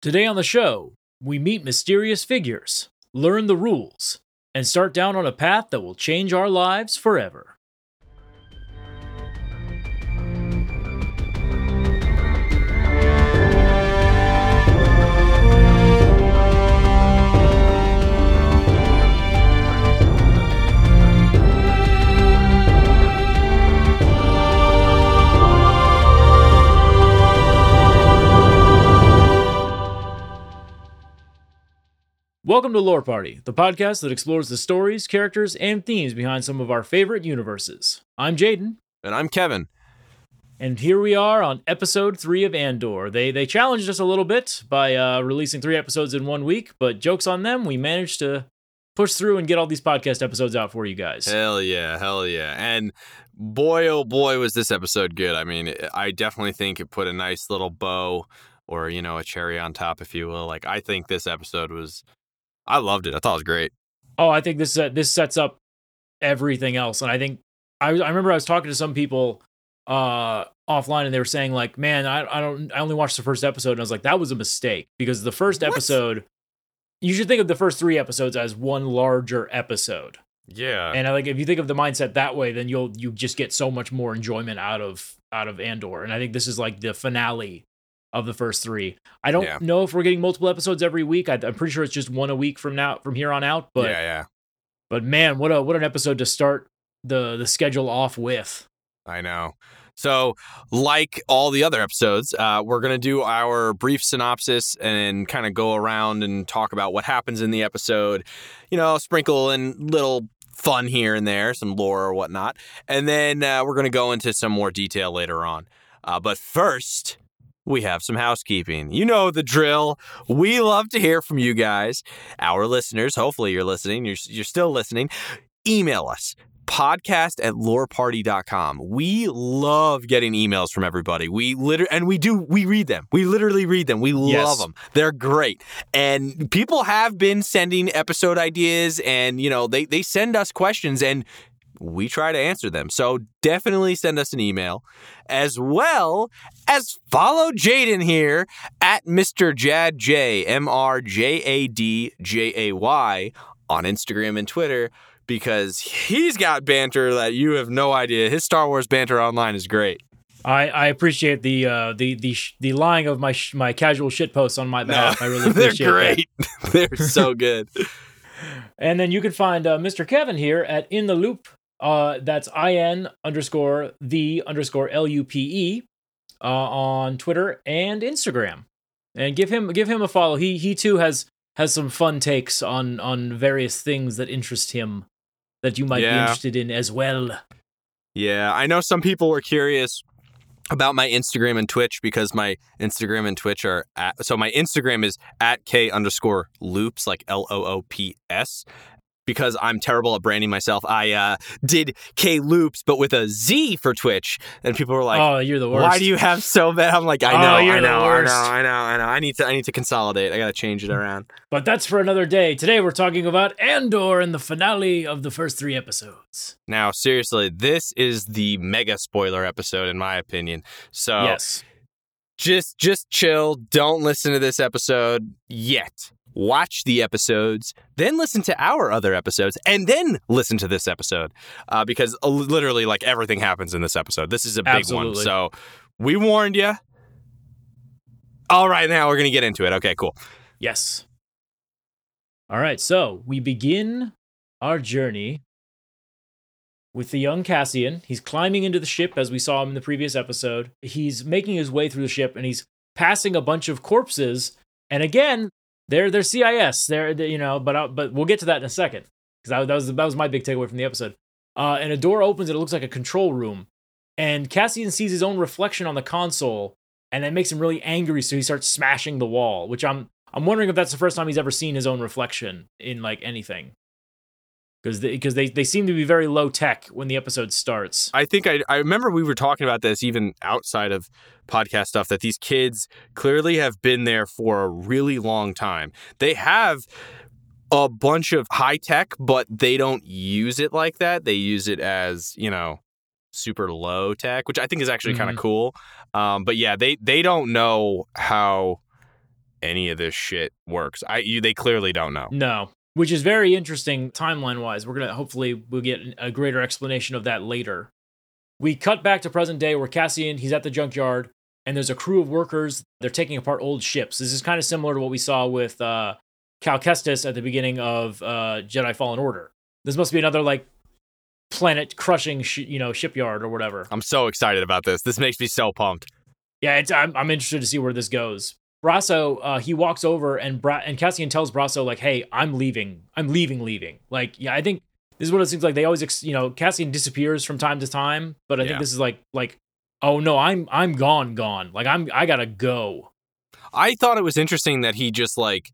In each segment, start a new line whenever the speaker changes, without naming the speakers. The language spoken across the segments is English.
Today on the show, we meet mysterious figures, learn the rules, and start down on a path that will change our lives forever. Welcome to Lore Party, the podcast that explores the stories, characters, and themes behind some of our favorite universes. I'm Jaden,
And I'm Kevin.
and here we are on episode three of Andor. They they challenged us a little bit by uh, releasing three episodes in one week, but jokes on them, we managed to push through and get all these podcast episodes out for you guys.
Hell yeah, hell yeah. And boy, oh boy, was this episode good. I mean, I definitely think it put a nice little bow or, you know, a cherry on top, if you will. Like, I think this episode was, I loved it. I thought it was great.
Oh, I think this uh, this sets up everything else, and I think I I remember I was talking to some people uh offline, and they were saying like, "Man, I I don't I only watched the first episode," and I was like, "That was a mistake because the first
What?
episode." You should think of the first three episodes as one larger episode,
Yeah.
and I like if you think of the mindset that way, then you'll you just get so much more enjoyment out of out of Andor, and I think this is like the finale of the first three. I don't
Yeah.
know if we're getting multiple episodes every week. I, I'm pretty sure it's just one a week from now from here on out, but
yeah, yeah.
but man, what a what an episode to start the the schedule off with.
I know. So, like all the other episodes, uh, we're going to do our brief synopsis and kind of go around and talk about what happens in the episode, you know, sprinkle in little fun here and there, some lore or whatnot. And then uh, we're going to go into some more detail later on. Uh, but first, we have some housekeeping. You know the drill. We love to hear from you guys, our listeners. Hopefully, you're listening. You're, you're still listening. Email us podcast at loreparty.com. We love getting emails from everybody. We literally, and we do, we read them. We literally read them. We
Yes.
love them. They're great. And people have been sending episode ideas and, you know, they, they send us questions and we try to answer them. So definitely send us an email as well as follow Jaden here at Mr. Jad J, M R J A D J A Y on Instagram and Twitter because he's got banter that you have no idea. His Star Wars banter online is great.
I, I appreciate the uh the the sh- the lying of my sh- my casual shit posts on my behalf. I really
They're
appreciate that.
great. They're so good.
And then you can find uh, Mr. Kevin here at In the Loop. Uh, that's I N underscore the underscore L U P E uh, on Twitter and Instagram. And give him give him a follow. He he too has has some fun takes on on various things that interest him that you might be interested in as well.
Yeah, I know some people were curious about my Instagram and Twitch because my Instagram and Twitch are at, so my Instagram is at K underscore loops, like L O O P S. Because I'm terrible at branding myself, I uh, did K loops, but with a Z for Twitch, and people were like,
oh, you're the worst.
"Why do you have so bad?" I'm like, "I
Oh,
know,
you're
I
the
know, I know, I know, I know. I need to, I need to consolidate. I got to change it around."
But that's for another day. Today we're talking about Andor and the finale of the first three episodes.
Now, seriously, this is the mega spoiler episode, in my opinion. So,
Yes.
just just chill don't listen to this episode yet watch the episodes then listen to our other episodes and then listen to this episode uh, because uh, literally like everything happens in this episode this is a big one so we warned you all right now we're gonna get into it okay cool
Yes. All right, so we begin our journey with the young Cassian. He's climbing into the ship as we saw him in the previous episode. He's making his way through the ship and he's passing a bunch of corpses. And again, they're they're CIS. They're, they you know, but uh, but we'll get to that in a second because that, that was that was my big takeaway from the episode. Uh, and a door opens and it looks like a control room. And Cassian sees his own reflection on the console, and that makes him really angry. So he starts smashing the wall, which I'm I'm wondering if that's the first time he's ever seen his own reflection in like anything. Because they, because they, they seem to be very low tech when the episode starts.
i think I, I remember we were talking about this even outside of podcast stuff that these kids clearly have been there for a really long time they have a bunch of high tech, but they don't use it like that. They use it as, you know, super low tech, which I think is actually kind of cool. Um, but yeah, they they don't know how any of this shit works. I you they clearly don't know.
No, which is very interesting timeline wise. We're gonna hopefully we'll get a greater explanation of that later. We cut back to present day where Cassian he's at the junkyard and there's a crew of workers. They're taking apart old ships. This is kind of similar to what we saw with uh, Cal Kestis at the beginning of uh, Jedi Fallen Order. This must be another like planet crushing sh- you know shipyard or whatever.
I'm so excited about this. This makes me so pumped.
Yeah, it's, I'm, I'm interested to see where this goes. Brasso, uh, he walks over and Bra- and Cassian tells Brasso like, "Hey, I'm leaving. I'm leaving. Leaving." Like, yeah, I think this is what it seems like. They always, ex- you know, Cassian disappears from time to time, but I
Yeah.
think this is like, like, oh no, I'm I'm gone, gone. Like I'm I gotta go.
I thought it was interesting that he just like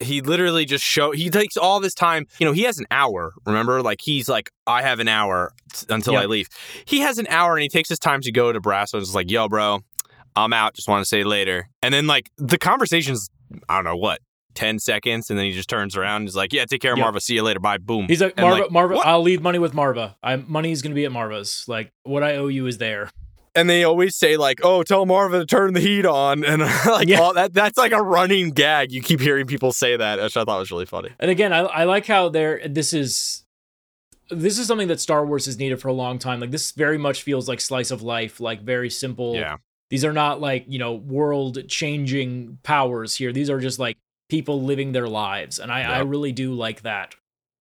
he literally just show he takes all this time. You know, he has an hour. Remember, like he's like, I have an hour t- until I leave. He has an hour and he takes his time to go to Brasso and is like, Yo, bro, I'm out. Just want to say later. And then like the conversation's I don't know what. 10 seconds and then he just turns around and is like, Yeah, take care of
Yep.
Marva. See you later. Bye. Boom.
He's like, Marva,
like,
Marva,
what?
I'll leave money with Marva. I money's gonna be at Marva's. Like what I owe you is there.
and they always say like, "Oh, tell Marva to turn the heat on," and like
Yeah.
all that. That's like a running gag. You keep hearing people say that, which I thought was really funny.
And again, I, I like how there. This is this is something that Star Wars has needed for a long time. Like this very much feels like slice of life, like very simple.
Yeah,
These are not like you know world changing powers here. These are just like people living their lives, and I I really do like that.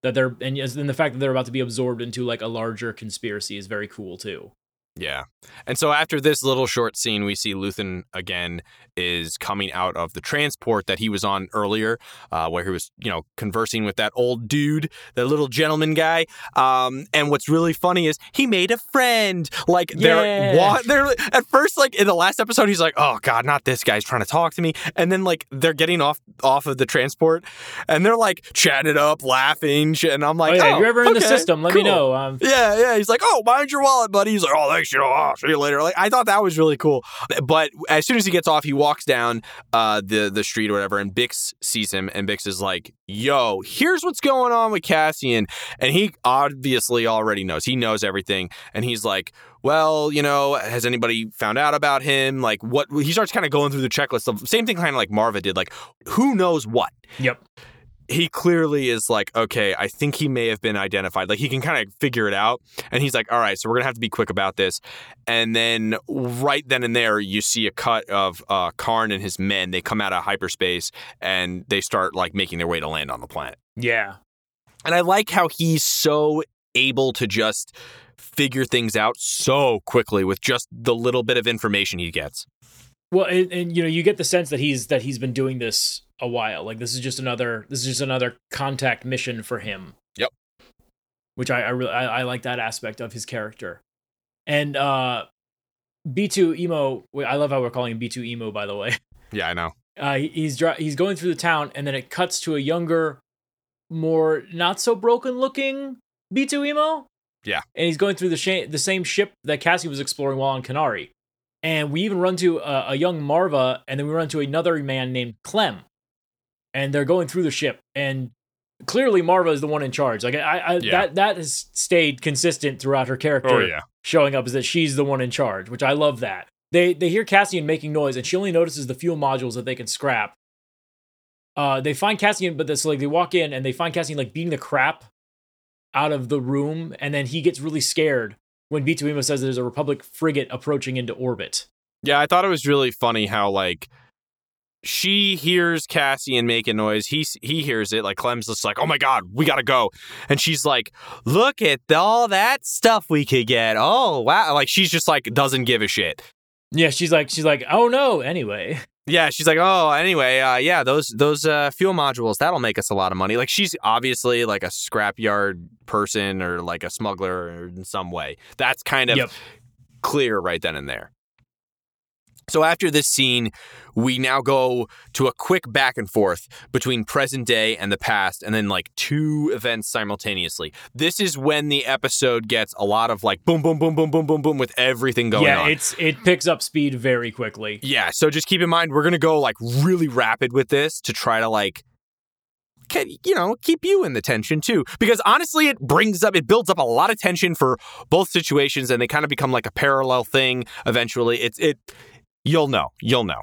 That they're and and the fact that they're about to be absorbed into like a larger conspiracy is very cool too.
Yeah. And so after this little short scene, we see Luthen again is coming out of the transport that he was on earlier, uh, where he was you know conversing with that old dude, that little gentleman guy. Um, and what's really funny is he made a friend. Like they're what they're at first like in the last episode, he's like, "Oh God, not this guy's trying to talk to me," and then like they're getting off off of the transport, and they're like chatting it up, laughing, and I'm like,
oh yeah,
"Oh,
you're ever in the system, let me know. Um,
Yeah, yeah. He's like, oh, mind your wallet, buddy. He's like, oh, thanks, you see you later. Like, I thought that was really cool. But as soon as he gets off, he walks down uh, the the street or whatever, and Bix sees him, and Bix is like, yo, here's what's going on with Cassian, and he obviously already knows. He knows everything, and he's like. Well, you know, has anybody found out about him? Like, what he starts kind of going through the checklist of same thing, kind of like Marva did. Like, who knows what?
yep.
He clearly is like, okay, I think he may have been identified. Like he can kind of figure it out. And he's like, all right, so we're gonna have to be quick about this. And then right then and there, you see a cut of uh, Karn and his men. They come out of hyperspace and they start like making their way to land on the planet.
Yeah.
And I like how he's so able to just figure things out so quickly with just the little bit of information he gets.
Well, and, and you know, you get the sense that he's that he's been doing this a while. Like this is just another this is just another contact mission for him.
Yep.
Which I I really I, I like that aspect of his character. And uh B2 emo, wait, I love how we're calling him B2 emo by the way.
Yeah, I know.
Uh he's dri- he's going through the town and then it cuts to a younger more not so broken looking B2 emo.
Yeah.
And he's going through the sh- the same ship that Cassie was exploring while on Kenari. And we even run to a, a young Marva, and then we run to another man named Clem. And they're going through the ship, and clearly Marva is the one in charge. Like I, I
Yeah.
that that has stayed consistent throughout her character
Oh yeah.
showing up is that she's the one in charge, which I love that. They they hear Cassian making noise, and she only notices the fuel modules that they can scrap. Uh, they find Cassian, but this like they walk in and they find Cassian like beating the crap out of the room, and then he gets really scared when B2Emo says there's a Republic frigate approaching into orbit.
Yeah, I thought it was really funny how like she hears Cassian making noise. He he hears it. Like Clem's just like, "Oh my god, we gotta go," and she's like, "Look at all that stuff we could get." Oh wow! Like she's just like doesn't give a shit.
Yeah, she's like she's like, oh no. Anyway,
Yeah, she's like, "Oh, anyway, uh, yeah, those those uh, fuel modules that'll make us a lot of money." Like she's obviously like a scrapyard person or like a smuggler in some way. That's kind of
Yep.
clear right then and there. So after this scene, we now go to a quick back and forth between present day and the past, and then like two events simultaneously. This is when the episode gets a lot of like boom, boom, boom, boom, boom, boom, boom with everything going
yeah,
on.
it's it picks up speed very quickly.
Yeah, so just keep in mind we're gonna go like really rapid with this to try to like can, you know keep you in the tension too because honestly it brings up it builds up a lot of tension for both situations and they kind of become like a parallel thing eventually it's it you'll know you'll know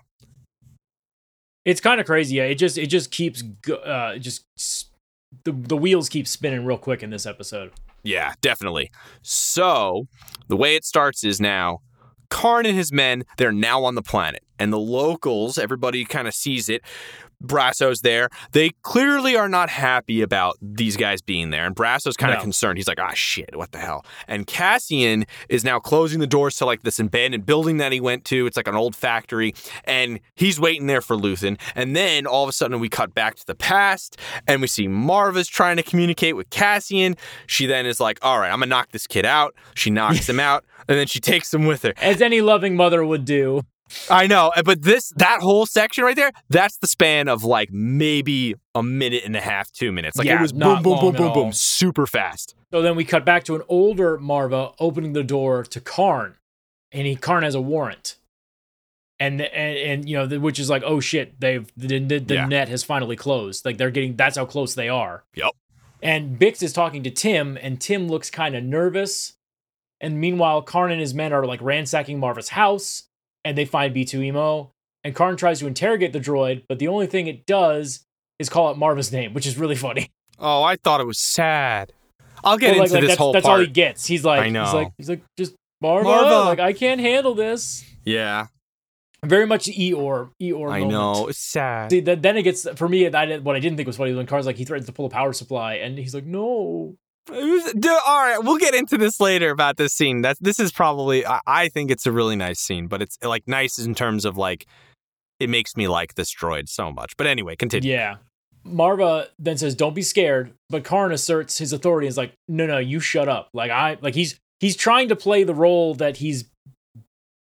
It's kind of crazy. Yeah, it just it just keeps uh just the the wheels keep spinning real quick in this episode.
Yeah, definitely. So the way it starts is now Karn and his men, they're now on the planet. And the locals, everybody kind of sees it. Brasso's there. They clearly are not happy about these guys being there. And Brasso's kind of
No.
concerned. He's like, ah, shit, what the hell? And Cassian is now closing the doors to like this abandoned building that he went to. It's like an old factory. And he's waiting there for Luthen. And then all of a sudden we cut back to the past and we see Marva's trying to communicate with Cassian. She then is like, all right, I'm going to knock this kid out. She knocks him out. And then she takes him with her.
As any loving mother would do.
I know, uh, but this that whole section right there, that's the span of like maybe a minute and a half, two minutes. Like
Yeah,
it was boom, boom, boom, boom, boom, super fast.
So then we cut back to an older Marva opening the door to Karn, and he Karn has a warrant, and and, and you know the, which is like oh shit they've the, the, the
Yeah.
net has finally closed like they're getting that's how close they are.
Yep.
And Bix is talking to Tim, and Tim looks kind of nervous, and meanwhile Karn and his men are like ransacking Marva's house, and they find B2 Emo, and Karn tries to interrogate the droid, but the only thing it does is call out Marva's name, which is really funny.
Oh, I thought it was sad. I'll get
Well,
into this
that's,
whole
that's
part.
all he gets. He's like,
I know.
he's like, he's like, just Marva,
Marva.
like I can't handle this.
yeah,
Very much Eeyore, Eeyore.
I
moment.
know. It's sad.
See, that, then it gets for me. I what I didn't think was funny was when Karn's like he threatens to pull a power supply, and he's like, no.
Dude, all right, we'll get into this later about this scene. That's this is probably I, I think it's a really nice scene, but it's like nice in terms of like it makes me like this droid so much. But anyway, continue.
Yeah. Marva then says, "Don't be scared," but Karn asserts his authority. and is like, "No, no, you shut up." Like I, like he's he's trying to play the role that he's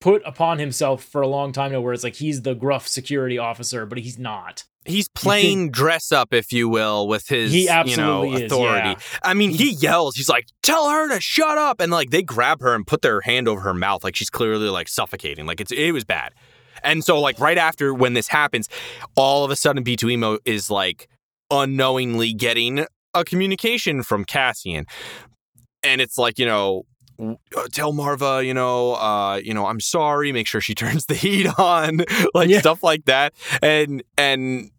put upon himself for a long time now, where it's like he's the gruff security officer, but he's not.
He's playing dress up, if you will, with his
He
you know
absolutely is,
authority.
yeah.
I mean, he yells. He's like, "Tell her to shut up!" And like they grab her and put their hand over her mouth, like she's clearly like suffocating. Like it's it was bad. And so like right after when this happens, all of a sudden B2 Emo is like unknowingly getting a communication from Cassian, and it's like you know. Uh, Tell Marva, you know, uh, you know, I'm sorry. Make sure she turns the heat on, like
Yeah.
stuff like that, and and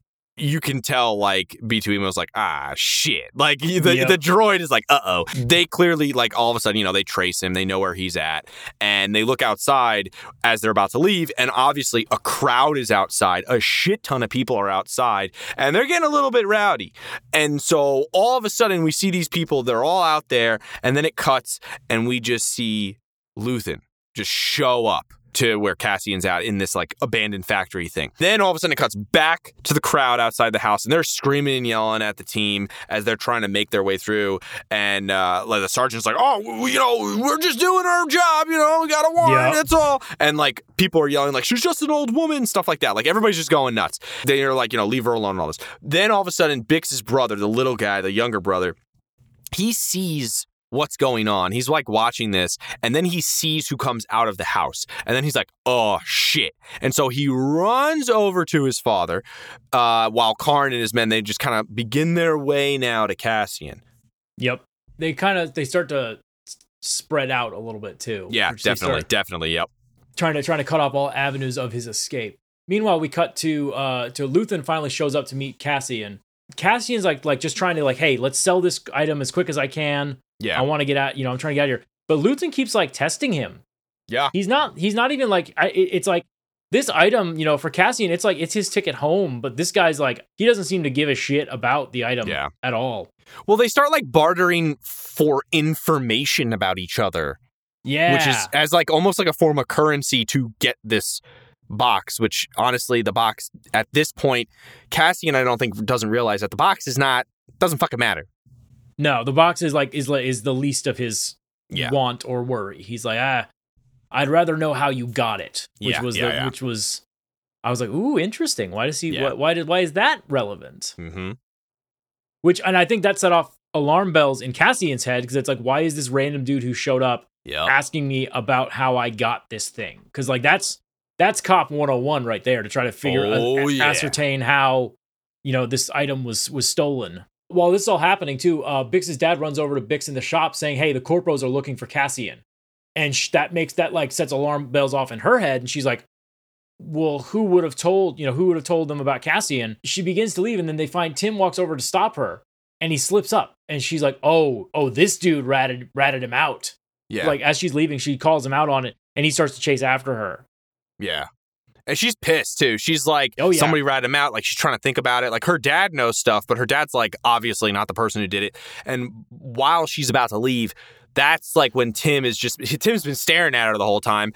you can tell like B2 Emo's like, ah, shit. Like the,
Yep.
the droid is like, uh oh. They clearly, like, all of a sudden, you know, they trace him, they know where he's at, and they look outside as they're about to leave. And obviously, a crowd is outside. A shit ton of people are outside, and they're getting a little bit rowdy. And so all of a sudden, we see these people, they're all out there, and then it cuts, and we just see Luthen just show up to where Cassian's at in this like abandoned factory thing. Then all of a sudden it cuts back to the crowd outside the house and they're screaming and yelling at the team as they're trying to make their way through. And uh, like the sergeant's like, "Oh, you know, we're just doing our job. You know, we got a warrant.
Yep.
That's all." And like people are yelling like, "She's just an old woman," stuff like that. Like everybody's just going nuts. They're like, you know, leave her alone and all this. Then all of a sudden, Bix's brother, the little guy, the younger brother, he sees what's going on. He's like watching this, and then he sees who comes out of the house, and then he's like, "Oh shit!" And so he runs over to his father, uh, while Karn and his men they just kind of begin their way now to Cassian.
Yep. They kind of they start to spread out a little bit too.
Yeah, definitely, definitely, yep.
trying to trying to cut off all avenues of his escape. Meanwhile, we cut to uh to Luthen finally shows up to meet Cassian. Cassian's like like just trying to like, hey, let's sell this item as quick as I can.
Yeah,
I want to get out, you know, I'm trying to get out of here. But Luthen keeps like testing him.
yeah,
He's not he's not even like I, it's like this item, you know, for Cassian, it's like it's his ticket home, but this guy's like he doesn't seem to give a shit about the item
yeah.
at all.
Well, they start like bartering for information about each other.
Yeah.
which is as like almost like a form of currency to get this box which honestly the box at this point cassian i don't think doesn't realize that the box is not doesn't fucking matter
No, the box is like is is the least of his
Yeah.
want or worry. He's like, ah, I'd rather know how you got it, which
Yeah,
was
yeah,
the, which was, I was like, ooh, interesting. Why does he? Why, why did? Why is that relevant?
mm-hmm.
Which and I think that set off alarm bells in Cassian's head because it's like, why is this random dude who showed up
yeah
asking me about how I got this thing? Because like that's that's cop 101 right there to try to figure
Oh,
a-
yeah.
ascertain how you know this item was was stolen. While this is all happening too, uh, Bix's dad runs over to Bix in the shop saying, "Hey, the corpos are looking for Cassian," and sh- that makes that like sets alarm bells off in her head, and she's like, well, who would have told, you know, who would have told them about Cassian? She begins to leave and then they find Tim walks over to stop her and he slips up and she's like, "Oh, oh, this dude ratted ratted him out."
Yeah.
Like as she's leaving, she calls him out on it and he starts to chase after her.
Yeah. And she's pissed too. She's like,
Oh, yeah.
somebody ratted him out. Like she's trying to think about it. Like her dad knows stuff, but her dad's like obviously not the person who did it. And while she's about to leave, that's like when Tim is just Tim's been staring at her the whole time.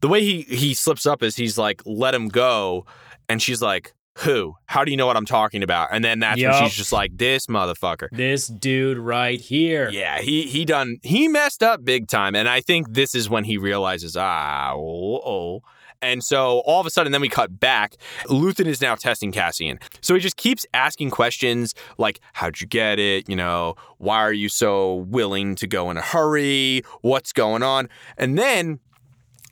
The way he he slips up is he's like, let him go. And she's like, Who? How do you know what I'm talking about? And then that's when she's just like, This motherfucker.
This dude right here.
Yeah, he he done he messed up big time, and I think this is when he realizes ah oh, oh. And so all of a sudden, then we cut back. Luthen is now testing Cassian. So he just keeps asking questions like, How'd you get it? You know, why are you so willing to go in a hurry? What's going on? And then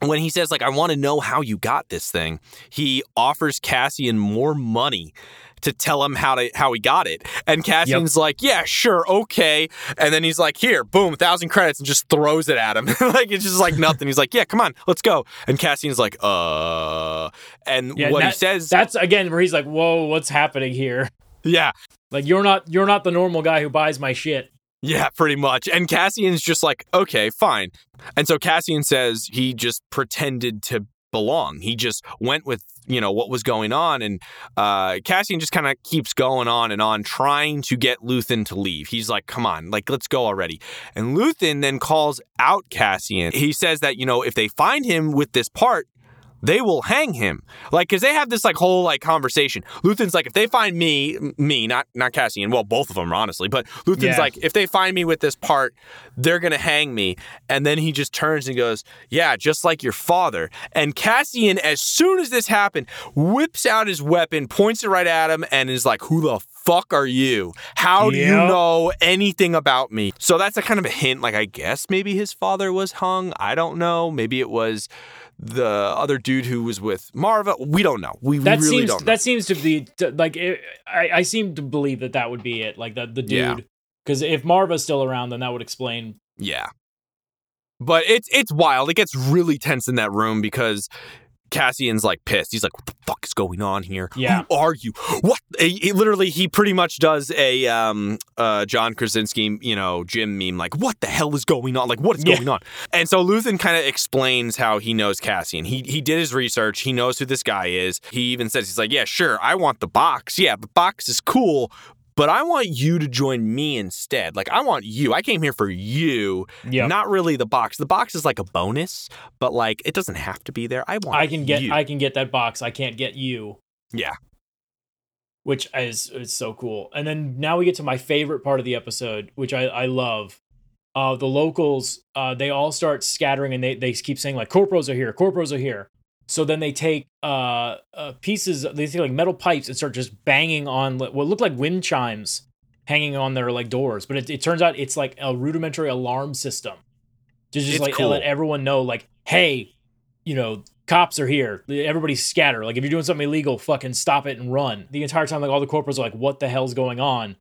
when he says, like, I want to know how you got this thing, he offers Cassian more money to tell him how to how he got it. And Cassian's like, yeah, sure, okay. And then he's like, here, boom, thousand credits, and just throws it at him. like it's just like nothing. He's like, yeah, come on, let's go. And Cassian's like, uh, and
Yeah,
what he
that-
says,
That's again where he's like, "Whoa, what's happening here?"
yeah,
Like you're not you're not the normal guy who buys my shit.
Yeah, pretty much. And Cassian's just like, okay, fine. And so Cassian says he just pretended to belong. He just went with, you know, what was going on. And uh, Cassian just kind of keeps going on and on, trying to get Luthen to leave. He's like, come on, like, let's go already. And Luthen then calls out Cassian. He says that, you know, if they find him with this part, they will hang him. Like, cause they have this like whole like conversation. Luthen's like, if they find me, me, not not Cassian, well, both of them honestly, but Luthen's
Yeah.
like, if they find me with this part, they're gonna hang me. And then he just turns and goes, Yeah, just like your father. And Cassian, as soon as this happened, whips out his weapon, points it right at him, and is like, Who the fuck are you? How do you know anything about me? So that's a kind of a hint. Like, I guess maybe his father was hung. I don't know. Maybe it was the other dude who was with Marva. We don't know. We,
That
really
seems
don't know.
that seems to be like it, I I seem to believe that that would be it. Like the the dude because if Marva's still around, then that would explain.
Yeah. But it's it's wild. It gets really tense in that room because Cassian's like pissed. He's like, "What the fuck is going on here?
Yeah.
Who are you? What?" He, he literally he pretty much does a um uh John Krasinski you know Jim meme like, "What the hell is going on? Like, what is
Yeah.
going on?" And so Luthen kind of explains how he knows Cassian. He he did his research. He knows who this guy is. He even says he's like, "Yeah, sure, I want the box. Yeah, the box is cool." But I want you to join me instead. Like, I want you. I came here for you,
Yeah,
not really the box. The box is like a bonus, but like it doesn't have to be there. I want.
I can get
you.
I can get that box. I can't get you.
Yeah.
which is is so cool. And then now we get to my favorite part of the episode, which I I love. Uh, the locals, uh, they all start scattering, and they they keep saying like corporos are here, corporos are here. So then they take uh, uh pieces, they take like metal pipes and start just banging on what look like wind chimes hanging on their like doors. But it, it turns out it's like a rudimentary alarm system to just
It's
like
cool.
let everyone know like, hey, you know, cops are here. Everybody scatter. Like if you're doing something illegal, fucking stop it and run. The entire time, like all the corporals are like, what the hell's going on?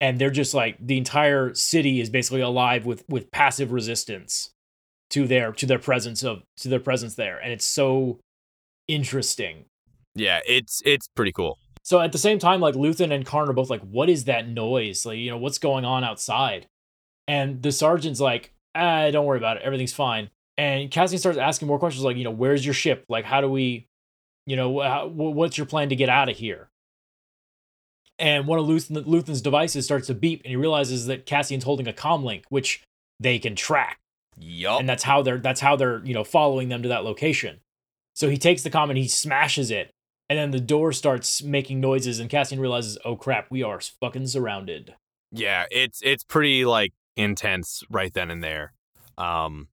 And they're just like the entire city is basically alive with with passive resistance to their to their presence of to their presence there. And it's so interesting.
Yeah, it's it's pretty cool.
So at the same time, like Luthen and Karn are both like, what is that noise? Like, you know, what's going on outside? And the sergeant's like, ah, don't worry about it. Everything's fine. And Cassian starts asking more questions like, you know, where's your ship? Like, how do we, you know, wh- wh- what's your plan to get out of here? And one of Luthen, Luthen's devices starts to beep, and he realizes that Cassian's holding a comm link, which they can track
Yup.
and that's how they're that's how they're you know following them to that location. So he takes the and he smashes it, and then the door starts making noises, and Cassian realizes, oh crap, we are fucking surrounded.
Yeah, it's it's pretty like intense right then and there. Um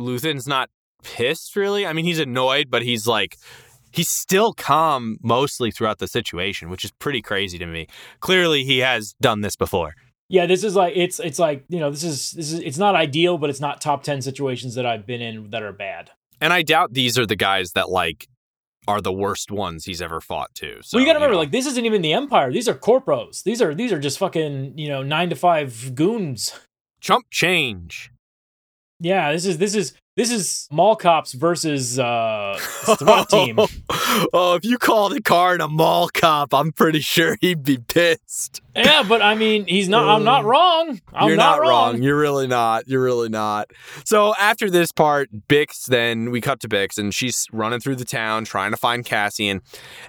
Luthen's not pissed really. I mean, he's annoyed, but he's like he's still calm mostly throughout the situation, which is pretty crazy to me. Clearly he has done this before.
Yeah, this is like it's it's like you know this is this is it's not ideal, but it's not top ten situations that I've been in that are bad.
And I doubt these are the guys that like are the worst ones he's ever fought to. So
well, you gotta remember,
know.
like this isn't even the Empire; these are corpos. These are these are just fucking you know nine to five goons.
chump change.
Yeah, this is this is This is mall cops versus uh, SWAT team.
oh, if you called a Karn a mall cop, I'm pretty sure he'd be pissed.
Yeah, but I mean, he's not. I'm not wrong. I'm
You're
not,
not wrong. You're really not. You're really not. So after this part, Bix, then we cut to Bix, and she's running through the town trying to find Cassian,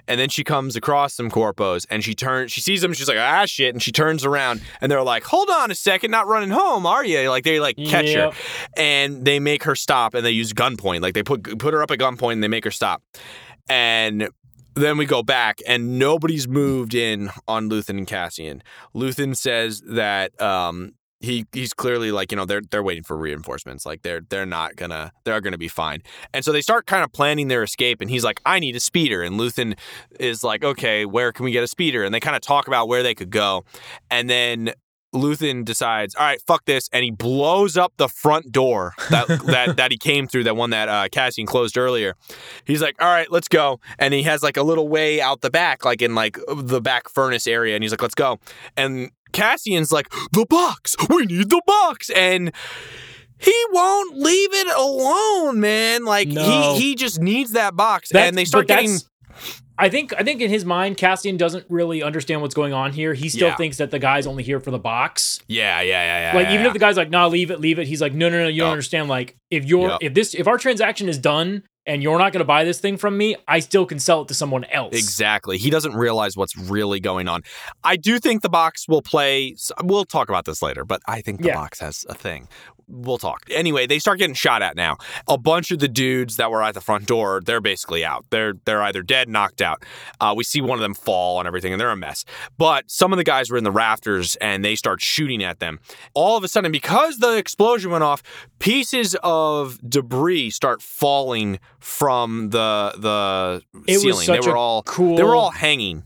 and then she comes across some corpos, and she turns, she sees them, she's like, ah, shit, and she turns around, and they're like, hold on a second, not running home, are you? Like they like catch
Yep.
her, and they make her stop, and they use gunpoint, like they put put her up at gunpoint, and they make her stop, and. Then we go back, and nobody's moved in on Luthen and Cassian. Luthen says that um, he he's clearly like you know they're they're waiting for reinforcements. Like they're they're not gonna they're gonna be fine. And so they start kind of planning their escape and he's like i need a speeder. And luthen is like okay where can we get a speeder? And they kind of talk about where they could go. And then Luthen decides, all right, fuck this, and he blows up the front door that that, that he came through, that one that uh, Cassian closed earlier. He's like, all right, let's go, and he has like a little way out the back, like in like the back furnace area, and he's like, let's go, and Cassian's like, the box, we need the box, and he won't leave it alone, man. Like
No.
he he just needs that box,
That's-
and they start getting.
that's- I think I think in his mind, Cassian doesn't really understand what's going on here. He still
Yeah.
thinks that the guy's only here for the box.
Yeah, yeah, yeah, yeah.
like
yeah,
even
yeah.
if the guy's like, "Nah, leave it, leave it," he's like, "No, no, no, you don't understand. Like if you're
Yup.
if this if our transaction is done and you're not going to buy this thing from me, I still can sell it to someone else."
Exactly. He doesn't realize what's really going on. I do think the box will play. We'll talk about this later, but I think the box has a thing. We'll talk. Anyway, they start getting shot at now. A bunch of the dudes that were at the front door, they're basically out. They're they're either dead, knocked out. Uh, we see one of them fall and everything, and they're a mess. But some of the guys were in the rafters and they start shooting at them. All of a sudden, because the explosion went off, pieces of debris start falling from the the
It was
ceiling. they were all
cool-
They were all hanging.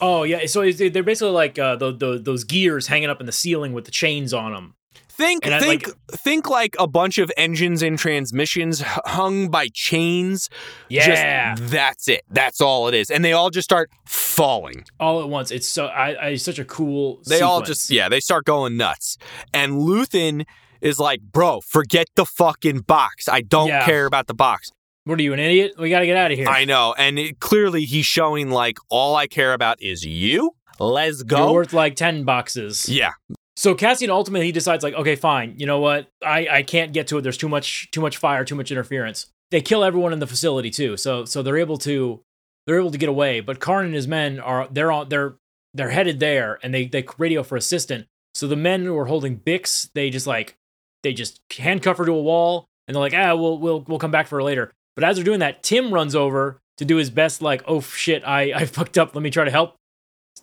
Oh yeah, so they're basically like uh, the, the, those gears hanging up in the ceiling with the chains on them.
Think
And I,
think think like a bunch of engines and transmissions hung by chains.
Yeah,
Just, that's it. That's all it is. And they all just start falling.
all at once. It's so I, I such a cool.
They all just yeah, they start going nuts. And Luthen is like, "Bro, forget the fucking box. I don't
Yeah.
care about the box."
What are you, an idiot? We got to get out of here.
I know. And it, clearly he's showing like all I care about is you. Let's
You're
go.
worth like ten boxes.
yeah.
So Cassian ultimately he decides like, okay, fine. You know what? I I can't get to it. There's too much too much fire, too much interference. They kill everyone in the facility too. So so they're able to they're able to get away. But Karn and his men are they're on they're they're headed there and they they radio for assistant. So the men who are holding Bix, they just like they just handcuff her to a wall and they're like, ah, we'll we'll we'll come back for her later. But as they're doing that, Tim runs over to do his best, like, oh shit, I I fucked up. Let me try to help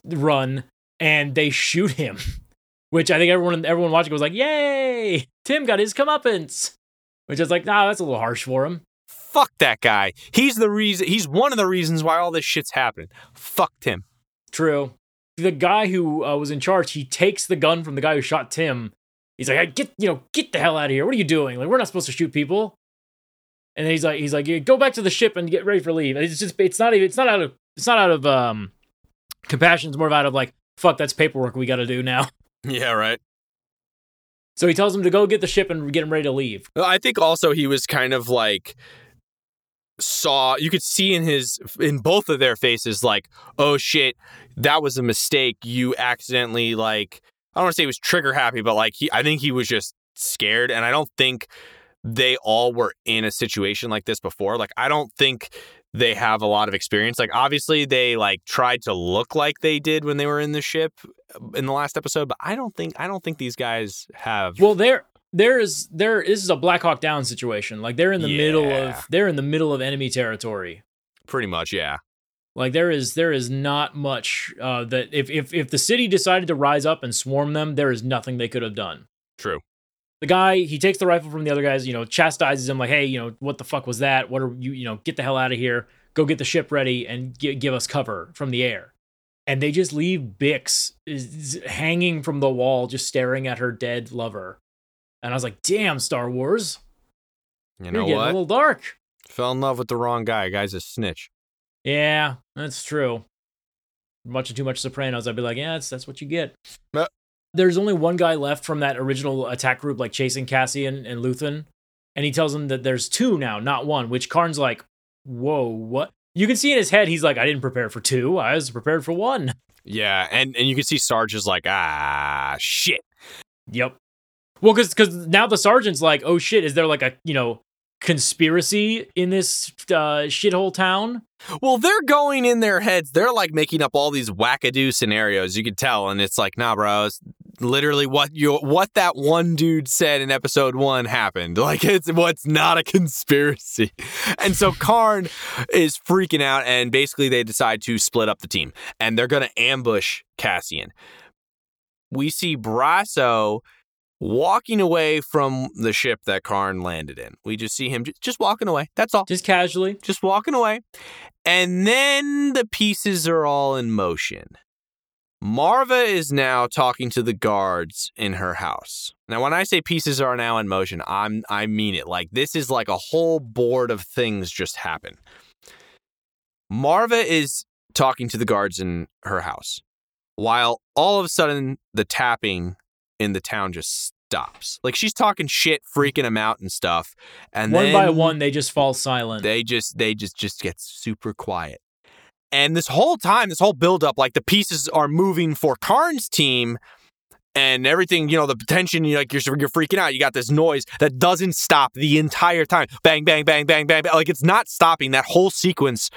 run. And they shoot him. Which I think everyone everyone watching was like, "Yay! Tim got his comeuppance." Which is like, nah, that's a little harsh for him.
Fuck that guy. He's the reason he's one of the reasons why all this shit's happening. Fucked him.
True. The guy who uh, was in charge, he takes the gun from the guy who shot Tim. He's like, hey, "Get you know, get the hell out of here! What are you doing? Like, we're not supposed to shoot people." And then he's like, "He's like, "Yeah, go back to the ship and get ready for leave." It's just, it's not even, it's not out of, it's not out of um compassion. It's more out of like, fuck, that's paperwork we got to do now.
Yeah, right.
So he tells him to go get the ship and get him ready to leave.
I think also he was kind of like saw you could see in his in both of their faces like oh shit that was a mistake you accidentally like I don't want to say he was trigger happy but like he I think he was just scared and I don't think they all were in a situation like this before like I don't think they have a lot of experience like obviously they like tried to look like they did when they were in the ship uh, in the last episode but I don't think I don't think these guys have
Well, there there is there this is a Black Hawk Down situation. Like they're in the middle of they're in the middle of enemy territory.
pretty much yeah
Like there is there is not much uh, that if if if the city decided to rise up and swarm them, there is nothing they could have done.
true
The guy he takes the rifle from the other guys, you know, chastises him like, hey, you know, what the fuck was that? What are you you know, get the hell out of here, go get the ship ready and gi- give us cover from the air. And they just leave Bix is hanging from the wall, just staring at her dead lover. And I was like, damn, Star Wars.
you know what
a little dark.
Fell in love with the wrong guy. Guy's a snitch.
Yeah, that's true. Watching too much Sopranos, I'd be like, yeah, that's that's what you get. There's only one guy left from that original attack group, like chasing Cassian and Luthen. and he tells him that there's two now, not one. Which Karn's like, "Whoa, what?" You can see in his head, he's like, "I didn't prepare for two. I was prepared for one."
Yeah, and and you can see Sarge is like, ah, shit.
Yep. Well, because because now the sergeant's like, "Oh shit, is there like a you know conspiracy in this uh, shithole town?"
Well, they're going in their heads. They're like making up all these wackadoo scenarios. You could tell, and it's like, nah, bro. Literally what you what that one dude said in episode one happened. Like it's what's not a conspiracy. And so Karn is freaking out, and basically they decide to split up the team, and they're gonna ambush Cassian. We see Brasso walking away from the ship that Karn landed in. We just see him just walking away. That's all.
Just casually.
Just walking away. And then the pieces are all in motion. Marva is now talking to the guards in her house. Now, when I say pieces are now in motion, I'm I mean it. Like this is like a whole board of things just happen. Marva is talking to the guards in her house, while all of a sudden the tapping in the town just stops. Like she's talking shit, freaking them out and stuff. And
one by one, they just fall silent.
they just they just just get super quiet. And this whole time, this whole buildup, like the pieces are moving for Karn's team and everything, you know, the tension, you're like you're, you're freaking out. You got this noise that doesn't stop the entire time. Bang, bang, bang, bang, bang, bang. Like it's not stopping. That whole sequence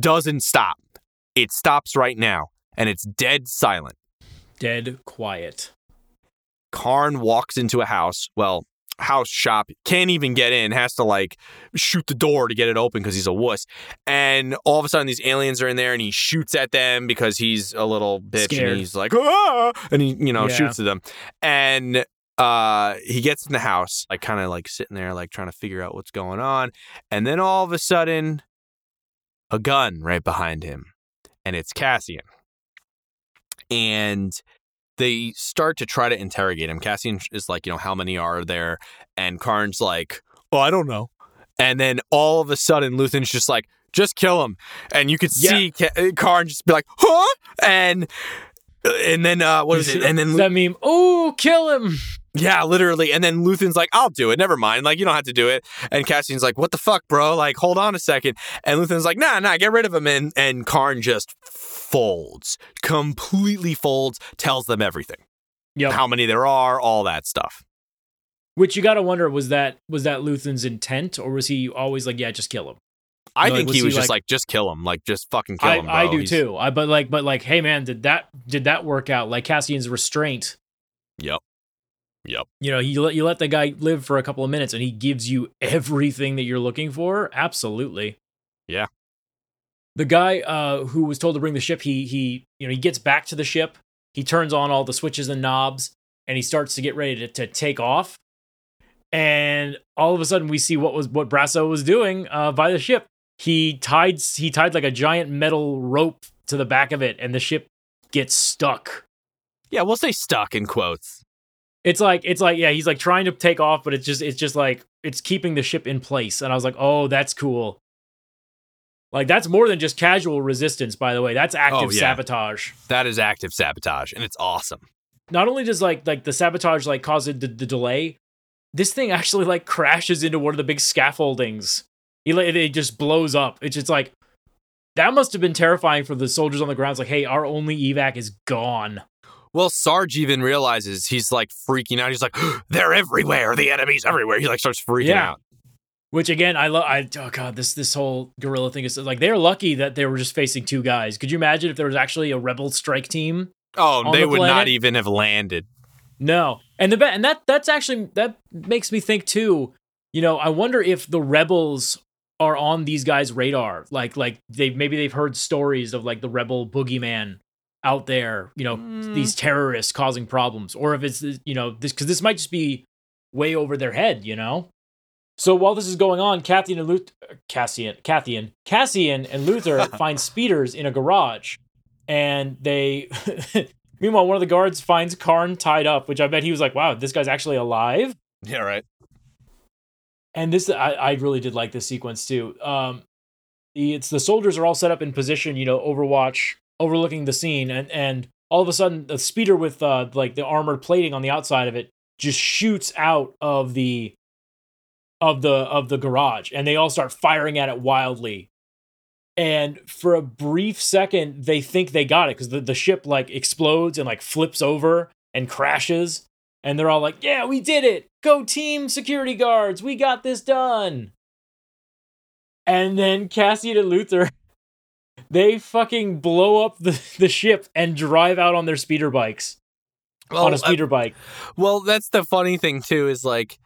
doesn't stop. It stops right now and it's dead silent.
Dead quiet.
Karn walks into a house. Well, house shop can't even get in has to like shoot the door to get it open because he's a wuss and all of a sudden these aliens are in there and he shoots at them because he's a little bitch
Scared.
and he's like ah! and he you know
Yeah.
shoots at them and uh he gets in the house like kind of like sitting there like trying to figure out what's going on and then all of a sudden a gun right behind him and it's cassian and they start to try to interrogate him. Cassian is like, you know, how many are there? And Karn's like, oh, I don't know. And then all of a sudden, Luthen's just like, just kill him. And you could
Yeah.
see Ka- Karn just be like, huh? And and then uh what is it? And then
that meme? Oh, kill him!
Yeah, literally. And then Luthen's like, I'll do it. Never mind. Like, you don't have to do it. And Cassian's like, what the fuck, bro? Like, hold on a second. And Luthen's like, nah, nah, get rid of him. And and Karn just folds, completely folds, tells them everything.
Yep.
How many there are, all that stuff.
Which you got to wonder was that was that Luthen's intent, or was he always like, yeah, just kill him?
I think he
he
was just
like-
like, just kill him. Like, just fucking kill
I,
him, bro.
I do
He's-
too. I but like but like, hey man, did that did that work out? Like Cassian's restraint.
Yep. Yep.
You know, you let you let the guy live for a couple of minutes, and he gives you everything that you're looking for. Absolutely.
Yeah.
The guy uh, who was told to bring the ship, he he you know he gets back to the ship. He turns on all the switches and knobs, and he starts to get ready to, to take off. And all of a sudden, we see what was what Brasso was doing uh, by the ship. He tied he tied like a giant metal rope to the back of it, and the ship gets stuck.
Yeah, we'll say stuck in quotes.
It's like it's like yeah, he's like trying to take off, but it's just it's just like it's keeping the ship in place. And I was like, oh, that's cool. Like that's more than just casual resistance, by the way. That's oh, active
Oh, yeah.
sabotage.
That is active sabotage, and it's awesome.
Not only does like like the sabotage like cause the, the delay, this thing actually like crashes into one of the big scaffoldings. He like it just blows up. It's just like that must have been terrifying for the soldiers on the ground. It's like, hey, our only evac is gone.
Well, Sarge even realizes he's like freaking out. He's like, they're everywhere. The enemy's everywhere. He like starts freaking
Yeah.
out.
Which again, I love. I oh god, this this whole guerrilla thing is like they're lucky that they were just facing two guys. Could you imagine if there was actually a rebel strike team?
Oh, they
the
would not even have landed.
No, and the and that that's actually that makes me think too. You know, I wonder if the rebels are on these guys' radar. Like like they maybe they've heard stories of like the rebel boogeyman out there. You know,
Mm.
these terrorists causing problems, or if it's you know this because this might just be way over their head. You know. So while this is going on, Cassian and Luthen, Cassian, Cassian, Cassian and Luthen find speeders in a garage, and they. Meanwhile, one of the guards finds Karn tied up, which I bet he was like, "Wow, this guy's actually alive."
Yeah, right.
And this, I, I really did like this sequence too. Um, the, it's the soldiers are all set up in position, you know, Overwatch overlooking the scene, and and all of a sudden, the speeder with uh like the armored plating on the outside of it just shoots out of the of the of the garage and they all start firing at it wildly. And for a brief second they think they got it because the, the ship like explodes and like flips over and crashes and they're all like yeah we did it! Go team security guards! We got this done! And then cassian and luthen they fucking blow up the, the ship and drive out on their speeder bikes on a
uh,
speeder bike
Well, that's the funny thing too is like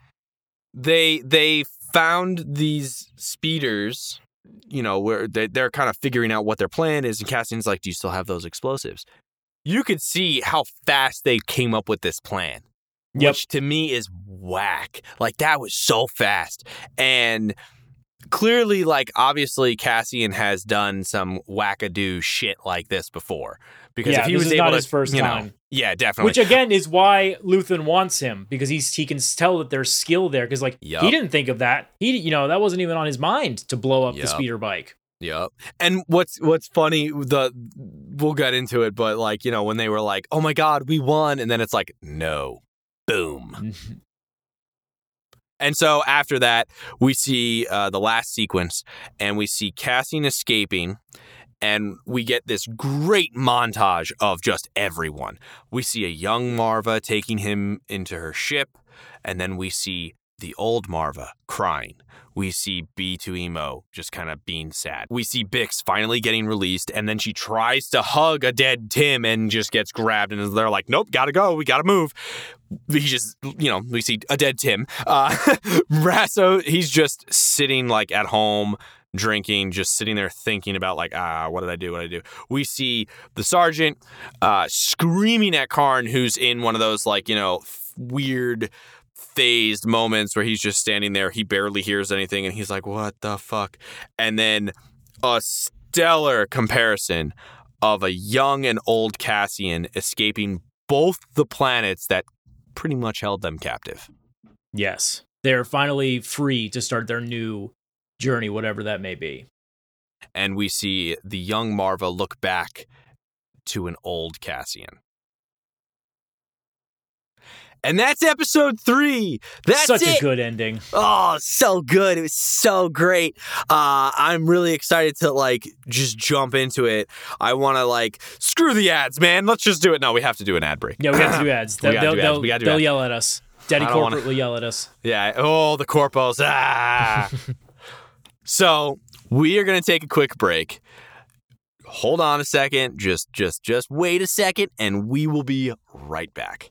they they found these speeders, you know, where they, they're kind of figuring out what their plan is, and Cassian's like, "Do you still have those explosives?" You could see how fast they came up with this plan,
Yep.
which to me is whack. Like that was so fast, and clearly, like obviously, Cassian has done some wackadoo shit like this before. Because
Yeah,
if he was able
not
to,
his first
you know,
time.
yeah, definitely.
Which again is why Luthen wants him because he's he can tell that there's skill there because like
Yup.
he didn't think of that he you know that wasn't even on his mind to blow up the speeder bike.
Yep. And what's what's funny, the we'll get into it, but like, you know, when they were like, Oh my god, we won, and then it's like, no. Boom. And so after that, we see uh, the last sequence, and we see Cassian escaping, and we get this great montage of just everyone. We see a young Marva taking him into her ship, and then we see the old Marva crying. We see B2Emo just kind of being sad. We see Bix finally getting released, and then she tries to hug a dead Tim and just gets grabbed, and they're like, nope, gotta go, we gotta move. He just, you know, we see a dead Tim. Uh, Rasso, he's just sitting like at home, drinking, just sitting there thinking about like, ah, what did I do? What did I do? We see the sergeant uh, screaming at Karn, who's in one of those like, you know, weird phased moments where he's just standing there, he barely hears anything, and he's like, what the fuck? And then a stellar comparison of a young and old Cassian escaping both the planets that pretty much held them captive.
Yes, they're finally free to start their new journey, whatever that may be.
And we see the young Marva look back to an old Cassian. And that's episode three. That's
Such
it.
a good ending.
Oh, so good. It was so great. Uh, I'm really excited to like just jump into it. I want to like screw the ads, man. Let's just do it. No, we have to do an ad break.
Yeah, we have to do ads.
We
They'll, they'll,
do ads.
they'll,
We do
they'll
ads.
yell at us. Daddy corporate
wanna...
will yell at us.
Yeah. Oh, the corpos. Ah. so we are gonna take a quick break. Hold on a second. Just, just, just wait a second, and we will be right back.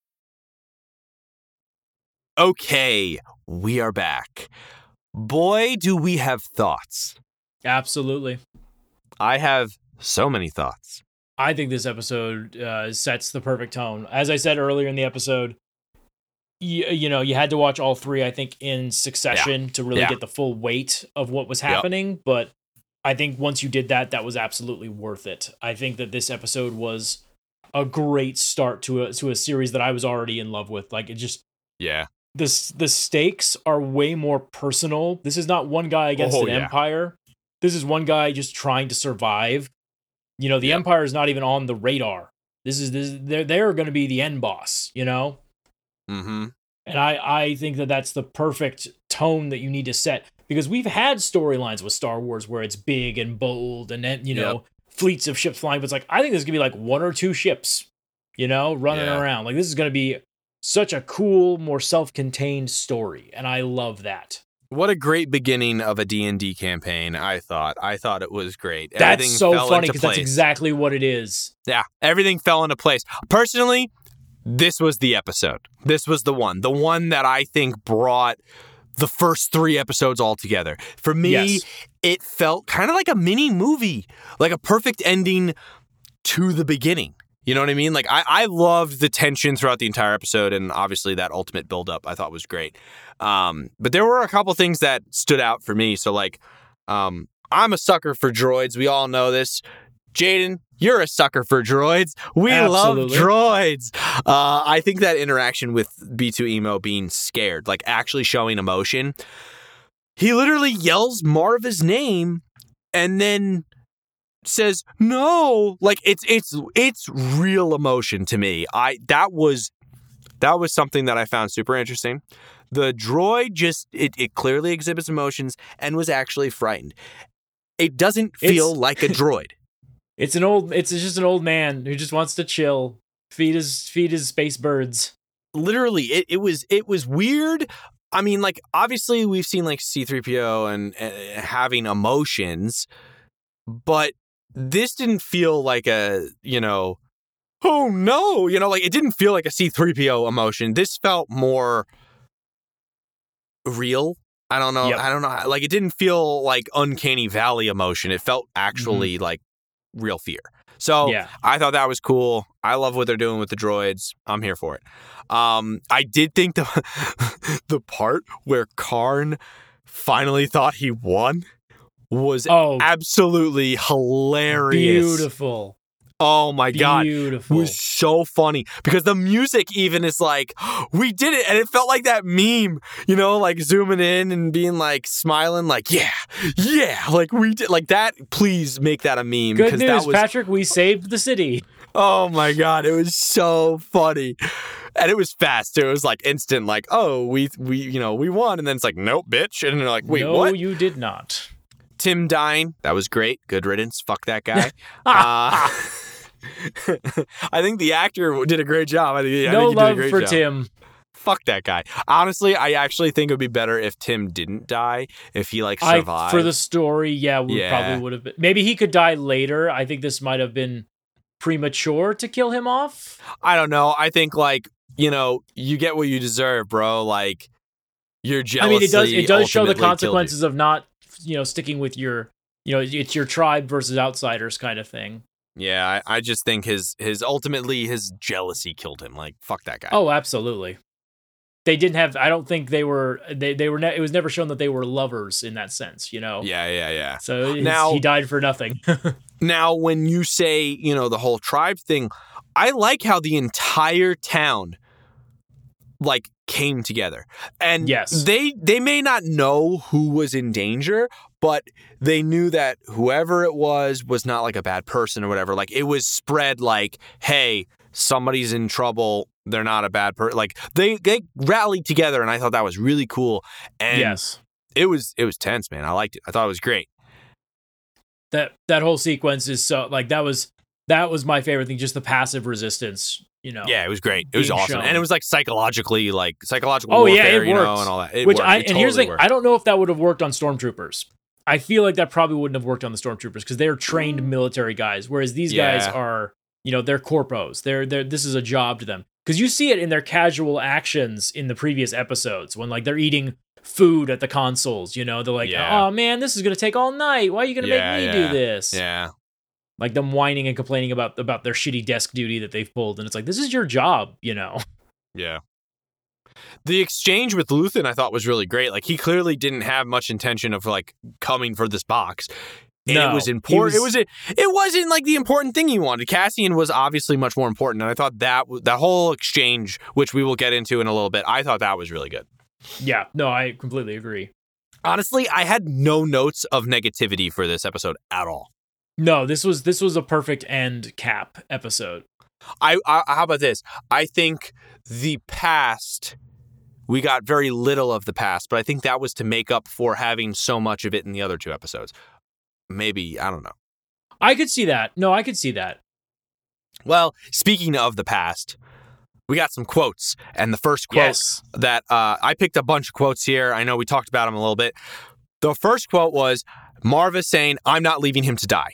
Okay, we are back. Boy, do we have thoughts.
Absolutely.
I have so many thoughts.
I think this episode uh, sets the perfect tone. As I said earlier in the episode, you, you know, you had to watch all three, I think, in succession to really
Yeah.
get the full weight of what was
Yep.
happening. But I think once you did that, that was absolutely worth it. I think that this episode was a great start to a to a series that I was already in love with. Like it just
Yeah.
The the stakes are way more personal. This is not one guy against
Oh,
an
yeah.
empire. This is one guy just trying to survive. You know, the
Yeah.
empire is not even on the radar. This is this they're they're going to be the end boss, you know?
Mm-hmm.
And I I think that that's the perfect tone that you need to set because we've had storylines with Star Wars where it's big and bold and then, you know, fleets of ships flying, but it's like I think there's going to be like one or two ships, you know, running
Yeah.
around. Like this is going to be such a cool, more self-contained story, and I love that.
What a great beginning of a D&D campaign, I thought. I thought it was great.
That's
Everything
so
fell
funny because that's exactly what it is.
Yeah, everything fell into place. Personally, this was the episode. This was the one. The one that I think brought the first three episodes all together. For me,
Yes.
it felt kind of like a mini movie, like a perfect ending to the beginning. You know what I mean? Like I, I loved the tension throughout the entire episode, and obviously that ultimate buildup I thought was great. Um, but there were a couple things that stood out for me. So like, um, I'm a sucker for droids. We all know this. Jaden, you're a sucker for droids. We
Absolutely.
love droids. Uh, I think that interaction with B2 Emo being scared, like actually showing emotion, he literally yells Marva's name and then says no. Like it's it's it's real emotion to me. I that was that was something that i found super interesting. The droid just it, it clearly exhibits emotions and was actually frightened. It doesn't feel
It's-
like a droid.
It's an old. It's just an old man who just wants to chill, feed his feed his space birds.
literally it, it was it was weird. I mean like obviously we've seen like C-3PO and, and having emotions but this didn't feel like a you know oh no you know like it didn't feel like a C-3PO emotion this felt more real i don't know
Yep.
i don't know like it didn't feel like uncanny valley emotion it felt actually like real fear so
yeah,
I thought that was cool. I love what they're doing with the droids. I'm here for it. Um, I did think the the part where Karn finally thought he won was
Oh,
absolutely hilarious.
beautiful,
Oh my god.
beautiful.
was so funny because the music even is like we did it and it felt like that meme you know like zooming in and being like smiling like yeah yeah like we did like that please make that a meme
Good
because
news,
that was
Patrick. We saved the city.
Oh my god, it was so funny. And it was fast. It was like instant, like, oh, we we you know, we won. And then it's like, nope, bitch. And they're like, wait,
no,
what?
you did not.
Tim dying. That was great. Good riddance. Fuck that guy. uh, I think the actor did a great job. I think, I
no
think he did a
love
great
for
job.
Tim.
Fuck that guy. Honestly, I actually think it would be better if Tim didn't die, if he like
I
survived.
for the story, yeah, we
Yeah.
probably would have been. Maybe he could die later. I think this might have been premature to kill him off.
I don't know. I think like, you know, you get what you deserve, bro. Like you're
I mean, it does it does show the
ultimately killed you.
consequences of not, you know, sticking with your, you know, it's your tribe versus outsiders kind of thing.
Yeah, I, I just think his his ultimately his jealousy killed him. Like fuck that guy.
Oh, absolutely. They didn't have. I don't think they were. They they were. Ne- it was never shown that they were lovers in that sense. You know.
yeah, yeah, yeah.
So
Now-
he died for nothing.
Now, when you say you know the whole tribe thing, I like how the entire town like came together, and
Yes.
they they may not know who was in danger, but they knew that whoever it was was not like a bad person or whatever. Like it was spread like, hey, somebody's in trouble. They're not a bad person. Like they they rallied together, and I thought that was really cool. And
yes.
it was it was tense, man. I liked it. I thought it was great.
That that whole sequence is so like that was that was my favorite thing. Just the passive resistance. You know.
Yeah, it was great. It was awesome,
shown.
and it was like psychologically, like psychological
Oh, yeah,
warfare,
it
you know,
worked.
and all that. It
Which
worked.
I and here's the thing.
worked.
I don't know if that would have worked on stormtroopers. I feel like that probably wouldn't have worked on the stormtroopers because they're trained military guys, whereas these guys are, you know, they're corpos. They're they're this is a job to them because you see it in their casual actions in the previous episodes when like they're eating food at the consoles. You know, they're like,
Yeah.
oh man, this is gonna take all night. Why are you gonna
Yeah,
make me
yeah.
do this?
Yeah,
Like them whining and complaining about about their shitty desk duty that they've pulled, and it's like this is your job, you know.
yeah. The exchange with Luthen, I thought, was really great. Like he clearly didn't have much intention of like coming for this box. And
No,
it was important. It
was-
was a, it wasn't like the important thing he wanted. Cassian was obviously much more important, and I thought that that whole exchange, which we will get into in a little bit, I thought that was really good.
Yeah, no, I completely agree.
Honestly, I had no notes of negativity for this episode at all.
No, this was this was a perfect end cap episode.
I, I how about this? I think the past we got very little of the past, but I think that was to make up for having so much of it in the other two episodes. Maybe, I don't know.
I could see that. No, I could see that.
Well, speaking of the past, we got some quotes, and the first quote
Yes.
that uh, I picked a bunch of quotes here. I know we talked about them a little bit. The first quote was Marva saying, "I'm not leaving him to die."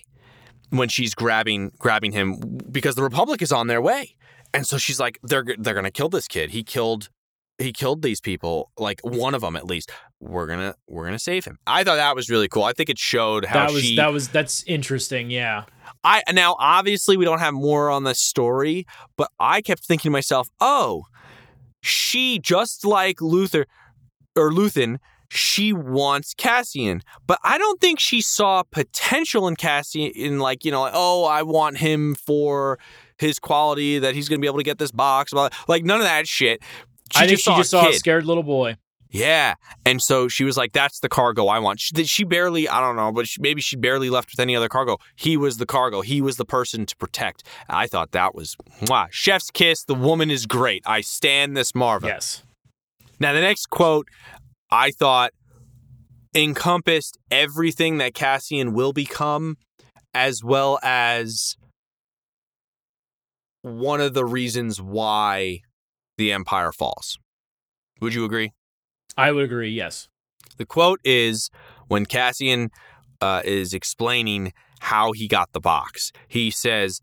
When she's grabbing grabbing him because the Republic is on their way, and so she's like, "They're they're gonna kill this kid. He killed he killed these people, like one of them at least. We're gonna we're gonna save him. I thought that was really cool. I think it showed how
that was
she.
that was that's interesting. Yeah.
I now obviously we don't have more on the story, but I kept thinking to myself, oh, she just like Luther or Luthen, she wants Cassian, but I don't think she saw potential in Cassian in like you know, like, oh, I want him for his quality that he's gonna be able to get this box, like none of that shit. She
I think
just
she just
a
saw a scared little boy.
Yeah. And so she was like, that's the cargo I want. She, she barely, I don't know, but she, maybe she barely left with any other cargo. He was the cargo. He was the person to protect. I thought that was, wow. Chef's kiss. The woman is great. I stand this Marva.
Yes.
Now, the next quote I thought encompassed everything that Cassian will become, as well as one of the reasons why the Empire falls. Would you agree?
I would agree. Yes.
The quote is when Cassian uh, is explaining how he got the box. He says,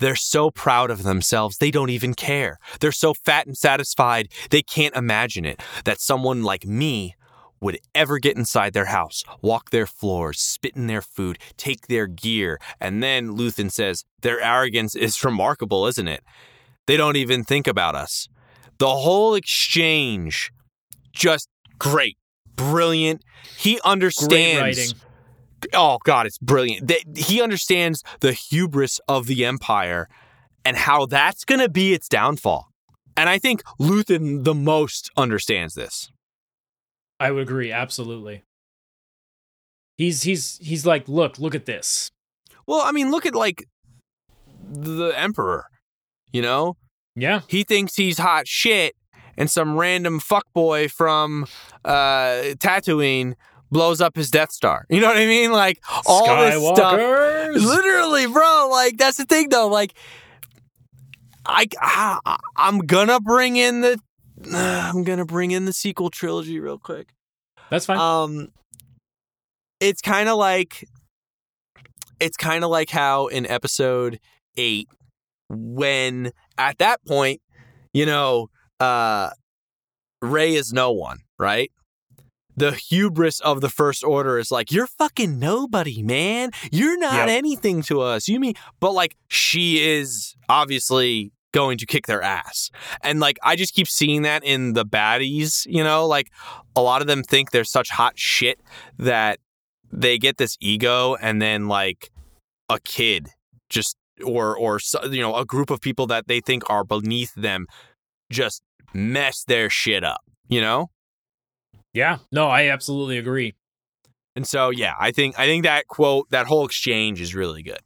They're so proud of themselves, they don't even care. They're so fat and satisfied, they can't imagine it. That someone like me would ever get inside their house, walk their floors, spit in their food, take their gear. And then Luthen says, Their arrogance is remarkable, isn't it? They don't even think about us. The whole exchange, just great, brilliant. He understands. Oh God, it's brilliant. They, he understands the hubris of the Empire and how that's going to be its downfall. And I think Luthen the most understands this.
I would agree. Absolutely. He's he's he's like, look, look at this.
Well, I mean, look at like the Emperor. You know,
Yeah.
he thinks he's hot shit, and some random fuckboy from uh, Tatooine blows up his Death Star. You know what I mean? Like all this stuff. Literally, bro. Like that's the thing, though. Like, I, I I'm gonna bring in the. I'm gonna bring in the sequel trilogy real quick.
That's fine.
Um, it's kind of like, it's kind of like how in episode eight, when at that point, you know, uh, Rey is no one, right? The hubris of the First Order is like, you're fucking nobody, man. You're not
Yep.
anything to us. You mean, but like, she is obviously going to kick their ass. And like, I just keep seeing that in the baddies, you know, like a lot of them think they're such hot shit that they get this ego and then like a kid just or or you know a group of people that they think are beneath them just mess their shit up you know
yeah. No, I absolutely agree.
and so yeah i think i think that quote that whole exchange is really good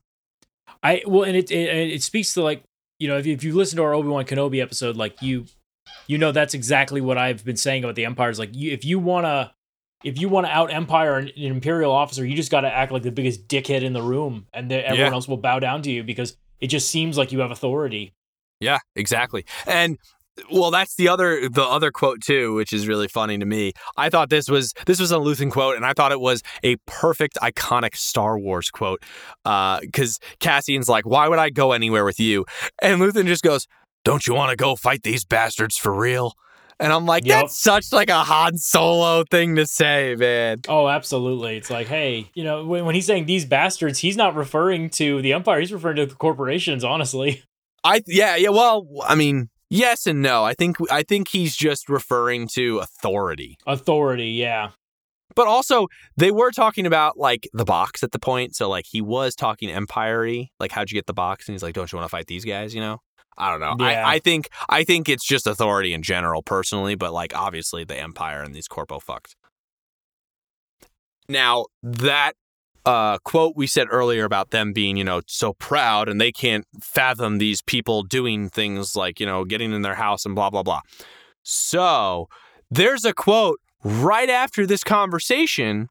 I well, and it it, it speaks to like you know if you, if you listen to our Obi Wan Kenobi episode, like you you know that's exactly what I've been saying about the Empire. Is like you, if you wanna if you want to out Empire an, an Imperial officer, you just got to act like the biggest dickhead in the room, and then everyone
Yeah.
else will bow down to you because it just seems like you have authority.
yeah exactly and well that's the other the other quote too which is really funny to me i thought this was this was a luthen quote and i thought it was a perfect iconic star wars quote uh, because cassian's like why would i go anywhere with you and luthen just goes don't you want to go fight these bastards for real and i'm like
Yep.
that's such like a han solo thing to say man
Oh, absolutely. It's like, hey, you know, when, when he's saying these bastards, he's not referring to the Empire. He's referring to the corporations. Honestly,
I yeah yeah well I mean yes and no I think I think he's just referring to authority
authority. Yeah.
but also they were talking about like the box at the point so like he was talking empire like how'd you get the box and he's like don't you want to fight these guys you know I don't know
Yeah.
I, I think I think it's just authority in general personally but like obviously the empire and these corpo fucks now that uh, quote we said earlier about them being, you know, so proud and they can't fathom these people doing things like, you know, getting in their house and blah, blah, blah. So there's a quote right after this conversation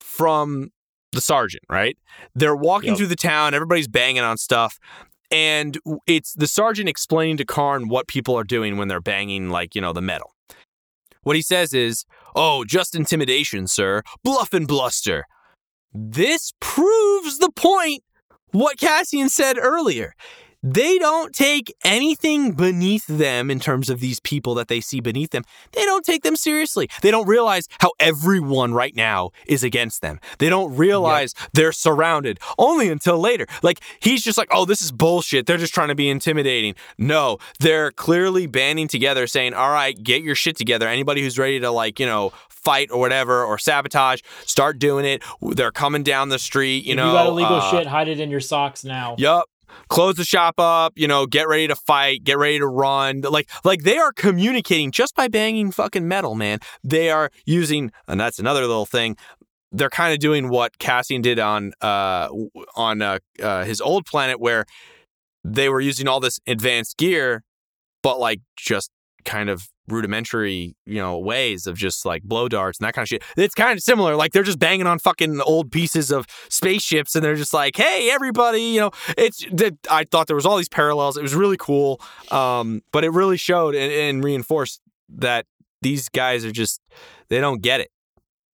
from the sergeant, right? They're walking
Yep.
through the town, everybody's banging on stuff. And it's the sergeant explaining to Karn what people are doing when they're banging, like, you know, the metal. What he says is, Oh, just intimidation, sir. Bluff and bluster. This proves the point what Cassian said earlier. they don't take anything beneath them in terms of these people that they see beneath them. They don't take them seriously. They don't realize how everyone right now is against them. They don't realize yep. they're surrounded only until later. Like he's just like, "Oh, this is bullshit. They're just trying to be intimidating." No, they're clearly banding together saying, "All right, get your shit together. Anybody who's ready to like, you know, fight or whatever or sabotage, start doing it. They're coming down the street, you
if
know.
You got illegal uh, shit, hide it in your socks now.
Yep close the shop up, you know, get ready to fight, get ready to run. Like like they are communicating just by banging fucking metal, man. They are using and that's another little thing. They're kind of doing what Cassian did on uh on uh, uh, his old planet where they were using all this advanced gear but like just kind of rudimentary, you know, ways of just like blow darts and that kind of shit. It's kind of similar. Like they're just banging on fucking old pieces of spaceships and they're just like, hey, everybody, you know, it's, I thought there was all these parallels. It was really cool. Um, but it really showed and, and reinforced that these guys are just, they don't get it.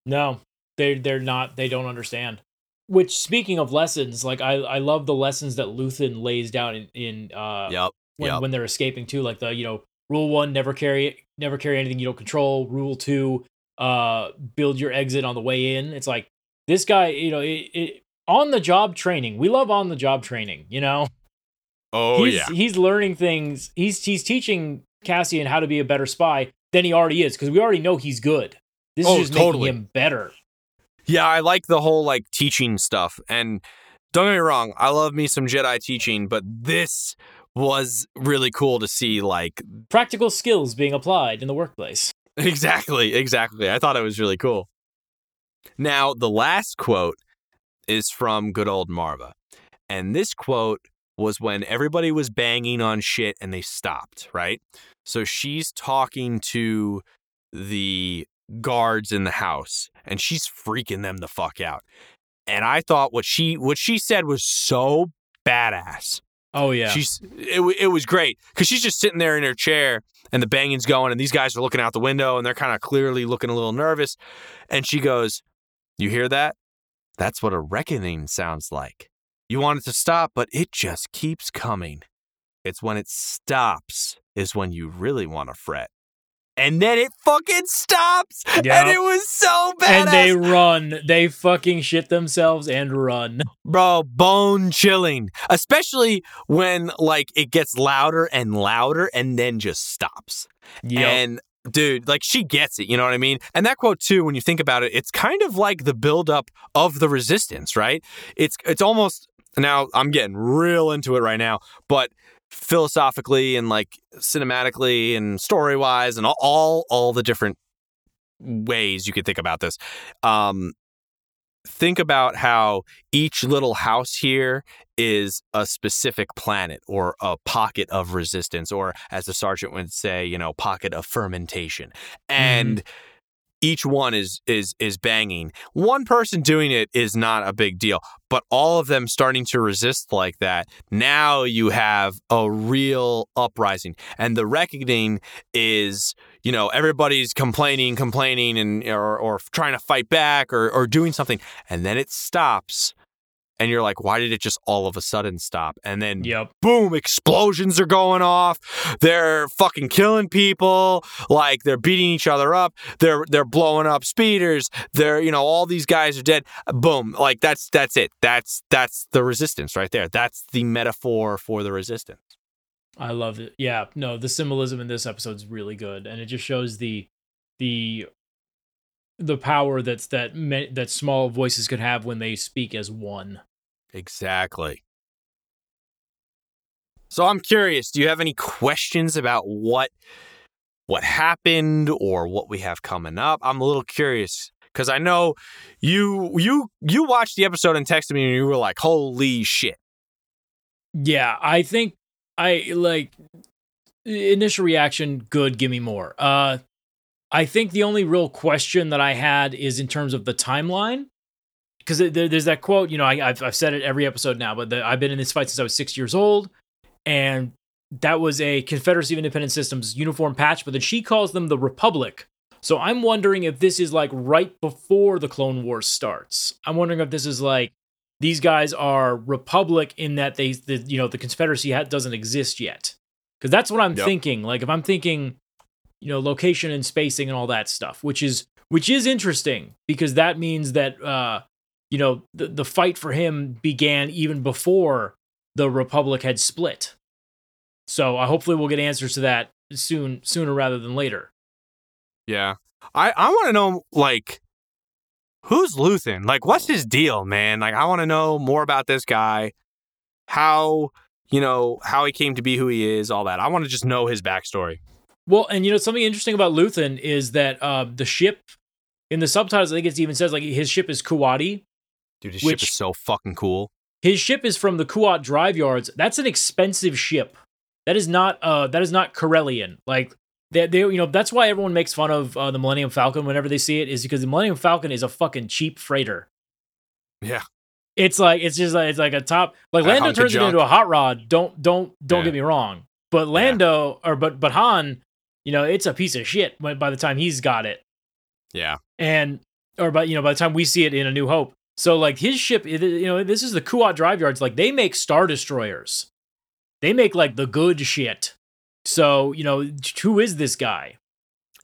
No, they're, they're not, they don't understand. Which speaking of lessons, like I, I love the lessons that Luthen lays down in, in uh,
yep.
When,
yep.
when they're escaping too, like the, you know, Rule one: never carry never carry anything you don't control. Rule two: uh, build your exit on the way in. It's like this guy, you know, it, it, on the job training. We love on the job training. You know.
Oh
he's,
yeah.
He's learning things. He's he's teaching Cassian how to be a better spy than he already is because we already know he's good. This oh, is just totally. making him better.
Yeah, I like the whole like teaching stuff. And don't get me wrong, I love me some Jedi teaching, but this was really cool to see like
practical skills being applied in the workplace.
Exactly, exactly. I thought it was really cool. Now, the last quote is from good old Marva. And this quote was when everybody was banging on shit and they stopped, right? So she's talking to the guards in the house and she's freaking them the fuck out. And I thought what she what she said was so badass.
Oh yeah,
she's it. It was great because she's just sitting there in her chair and the banging's going, and these guys are looking out the window and they're kind of clearly looking a little nervous. And she goes, "You hear that? That's what a reckoning sounds like. You want it to stop, but it just keeps coming. It's when it stops is when you really want to fret." And then it fucking stops. Yep. And it was so bad.
And they run. They fucking shit themselves and run.
Bro, bone chilling. Especially when like it gets louder and louder and then just stops. Yep. And dude, like she gets it, you know what I mean? And that quote too, when you think about it, it's kind of like the buildup of the resistance, right? It's it's almost now I'm getting real into it right now, but philosophically and like cinematically and story wise and all, all, all the different ways you could think about this. Um, think about how each little house here is a specific planet or a pocket of resistance, or as the sergeant would say, you know, pocket of fermentation. And mm-hmm each one is is is banging. One person doing it is not a big deal, but all of them starting to resist like that. Now you have a real uprising, and the reckoning is you know everybody's complaining, complaining, and or or trying to fight back or or doing something, and then it stops and you're like, why did it just all of a sudden stop? And then,
yep.
boom, explosions are going off. They're fucking killing people. Like they're beating each other up. They're they're blowing up speeders. They're you know all these guys are dead. Boom, like that's that's it. That's that's the resistance right there. That's the metaphor for the resistance.
I love it. Yeah, no, the symbolism in this episode is really good, and it just shows the the the power that's that that small voices could have when they speak as one.
Exactly. So I'm curious, do you have any questions about what what happened or what we have coming up? I'm a little curious cuz I know you you you watched the episode and texted me and you were like, "Holy shit."
Yeah, I think I like initial reaction good, give me more. Uh I think the only real question that I had is in terms of the timeline. Because there's that quote, you know, I, have I've said it every episode now, but the, I've been in this fight since I was six years old. And that was a Confederacy of Independent Systems uniform patch, but then she calls them the Republic. So I'm wondering if this is like right before the Clone Wars starts. I'm wondering if this is like these guys are Republic in that they, the, you know, the Confederacy ha- doesn't exist yet. Because that's what I'm
Yep.
thinking. Like if I'm thinking, you know, location and spacing and all that stuff, which is which is interesting because that means that uh, you know, the the fight for him began even before the Republic had split. So uh, hopefully we'll get answers to that soon, sooner rather than later.
Yeah. I, I want to know, like, who's Luthen? Like, what's his deal, man? Like, I want to know more about this guy, how, you know, how he came to be who he is, all that. I want to just know his backstory.
Well, and you know something interesting about Luthen is that uh, the ship in the subtitles, I think it even says like his ship is Kuati.
Dude, his ship is so fucking cool.
His ship is from the Kuat Drive Yards. That's an expensive ship. That is not uh that is not Corellian. Like they, they you know that's why everyone makes fun of uh, the Millennium Falcon whenever they see it is because the Millennium Falcon is a fucking cheap freighter.
Yeah.
It's like it's just like it's like a top like Lando turns it into a hot rod. Don't don't don't
Yeah.
get me wrong. But Lando or but but Han, you know, it's a piece of shit by, by the time he's got it.
Yeah.
And or by you know by the time we see it in A New Hope. So like his ship, you know, this is the Kuat Drive Yards. Like they make star destroyers. They make like the good shit. So you know, who is this guy?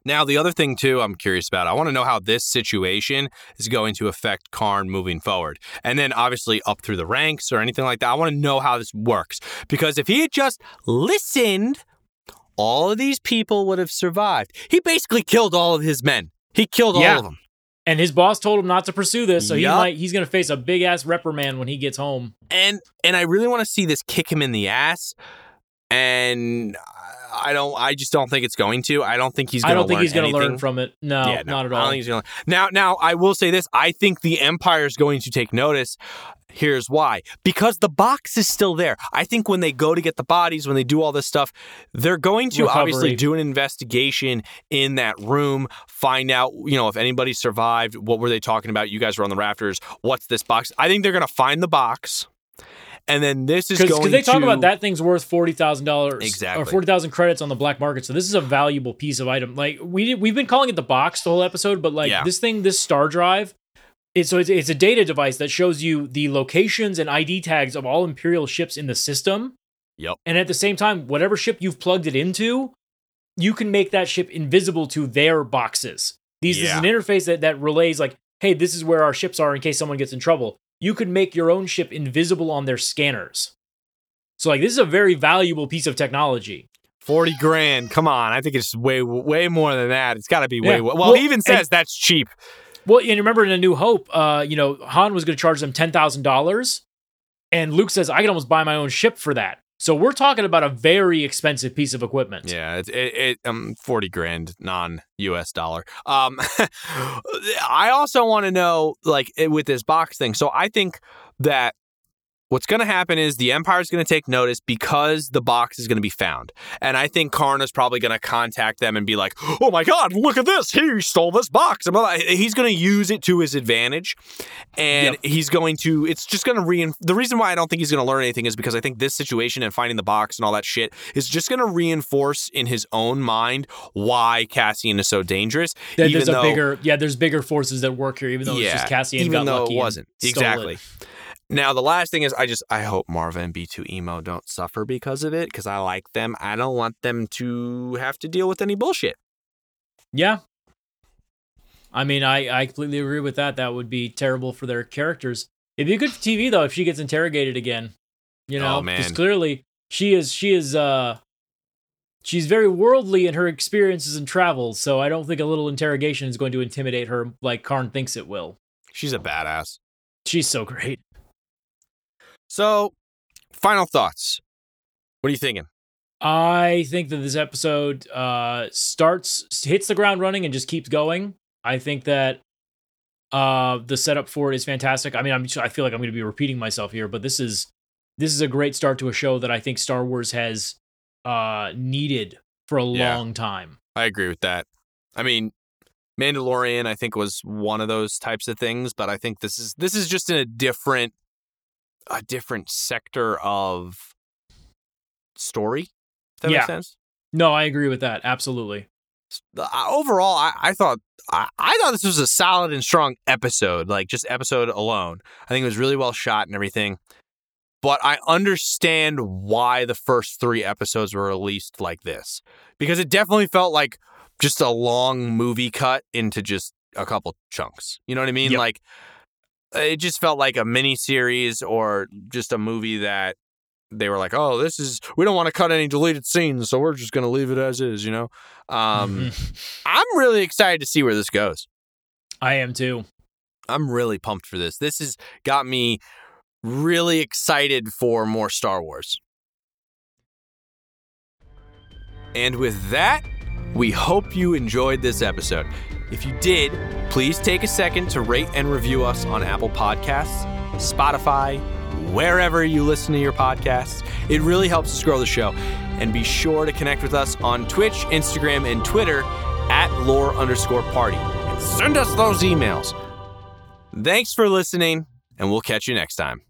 Now, the other thing, too, I'm curious about, I want to know how this situation is going to affect Karn moving forward. And then, obviously, up through the ranks or anything like that. I want to know how this works. Because if he had just listened, all of these people would have survived. He basically killed all of his men, he killed all of them.
And his boss told him not to pursue this, so he might he's gonna face a big ass reprimand when he gets home.
And, and I really want to see this kick him in the ass. And I don't, I just don't think it's going to. I don't think he's going to I
don't think he's gonna
anything.
learn from it. No,
Yeah, no,
not at all.
I don't think he's gonna. Now, now I will say this: I think the Empire is going to take notice. Here's why: because the box is still there. I think when they go to get the bodies, when they do all this stuff, they're going to
Recovery.
obviously do an investigation in that room, find out, you know, if anybody survived. What were they talking about? You guys were on the rafters. What's this box? I think they're going to find the box, and then this is
Because
going
they talk
to
about that thing's worth forty thousand dollars,
Exactly.
or forty thousand credits on the black market. So this is a valuable piece of item. Like we we've been calling it the box the whole episode, but like
Yeah.
this thing, this star drive, it's so it's, it's a data device that shows you the locations and ID tags of all Imperial ships in the system.
Yep.
And at the same time, whatever ship you've plugged it into, you can make that ship invisible to their boxes. These this is an interface that that relays like, hey, this is where our ships are in case someone gets in trouble. You could make your own ship invisible on their scanners. So like this is a very valuable piece of technology.
Forty grand. Come on, I think it's way, way more than that. It's got to be way.
Yeah.
Well,
Well,
he even
and-
says that's cheap.
Well, and remember in A New Hope, uh, you know, Han was going to charge them ten thousand dollars, and Luke says, "I can almost buy my own ship for that." So we're talking about a very expensive piece of equipment.
Yeah, it, it, it um forty grand non U.S. dollar. Um, I also want to know like with this box thing. So I think that what's going to happen is the Empire is going to take notice because the box is going to be found, and I think Karn's probably going to contact them and be like, "Oh my God, look at this! He stole this box." And blah, blah. he's going to use it to his advantage, and
Yep.
he's going to. It's just going to rein. The reason why I don't think he's going to learn anything is because I think this situation and finding the box and all that shit is just going to reinforce in his own mind why Cassian is so dangerous.
There-
even
there's a bigger, yeah, there's bigger forces that work here, even though it's just Cassian
even
got
though
lucky
it wasn't exactly.
it.
Now the last thing is, I just I hope Marva and B2 emo don't suffer because of it because I like them. I don't want them to have to deal with any bullshit.
Yeah. I mean, I, I completely agree with that. That would be terrible for their characters. It'd be good for TV though if she gets interrogated again. You know,
Oh, man.
clearly she is she is uh she's very worldly in her experiences and travels. So I don't think a little interrogation is going to intimidate her like Karn thinks it will.
She's a badass.
She's so great.
So, final thoughts. What are you thinking?
I think that this episode uh starts hits the ground running and just keeps going. I think that uh the setup for it is fantastic. I mean, I'm I feel like I'm going to be repeating myself here, but this is this is a great start to a show that I think Star Wars has uh needed for a
Yeah.
long time.
I agree with that. I mean, Mandalorian, I think, was one of those types of things, but I think this is this is just in a different a different sector of story. That
Yeah.
makes sense.
No, I agree with that. Absolutely.
uh, overall, I, I thought I, I thought this was a solid and strong episode, like just episode alone. I think it was really well shot and everything. But I understand why the first three episodes were released like this because it definitely felt like just a long movie cut into just a couple chunks. You know what I mean?
Yep.
Like it just felt like a mini series or just a movie that they were like, "Oh, this is we don't want to cut any deleted scenes, so we're just going to leave it as is," you know. Um I'm really excited to see where this goes.
I am too.
I'm really pumped for this. This has got me really excited for more Star Wars. And with that, we hope you enjoyed this episode. If you did, please take a second to rate and review us on Apple Podcasts, Spotify, wherever you listen to your podcasts. It really helps us grow the show. And be sure to connect with us on Twitch, Instagram, and Twitter at lore underscore party. And send us those emails. Thanks for listening, and we'll catch you next time.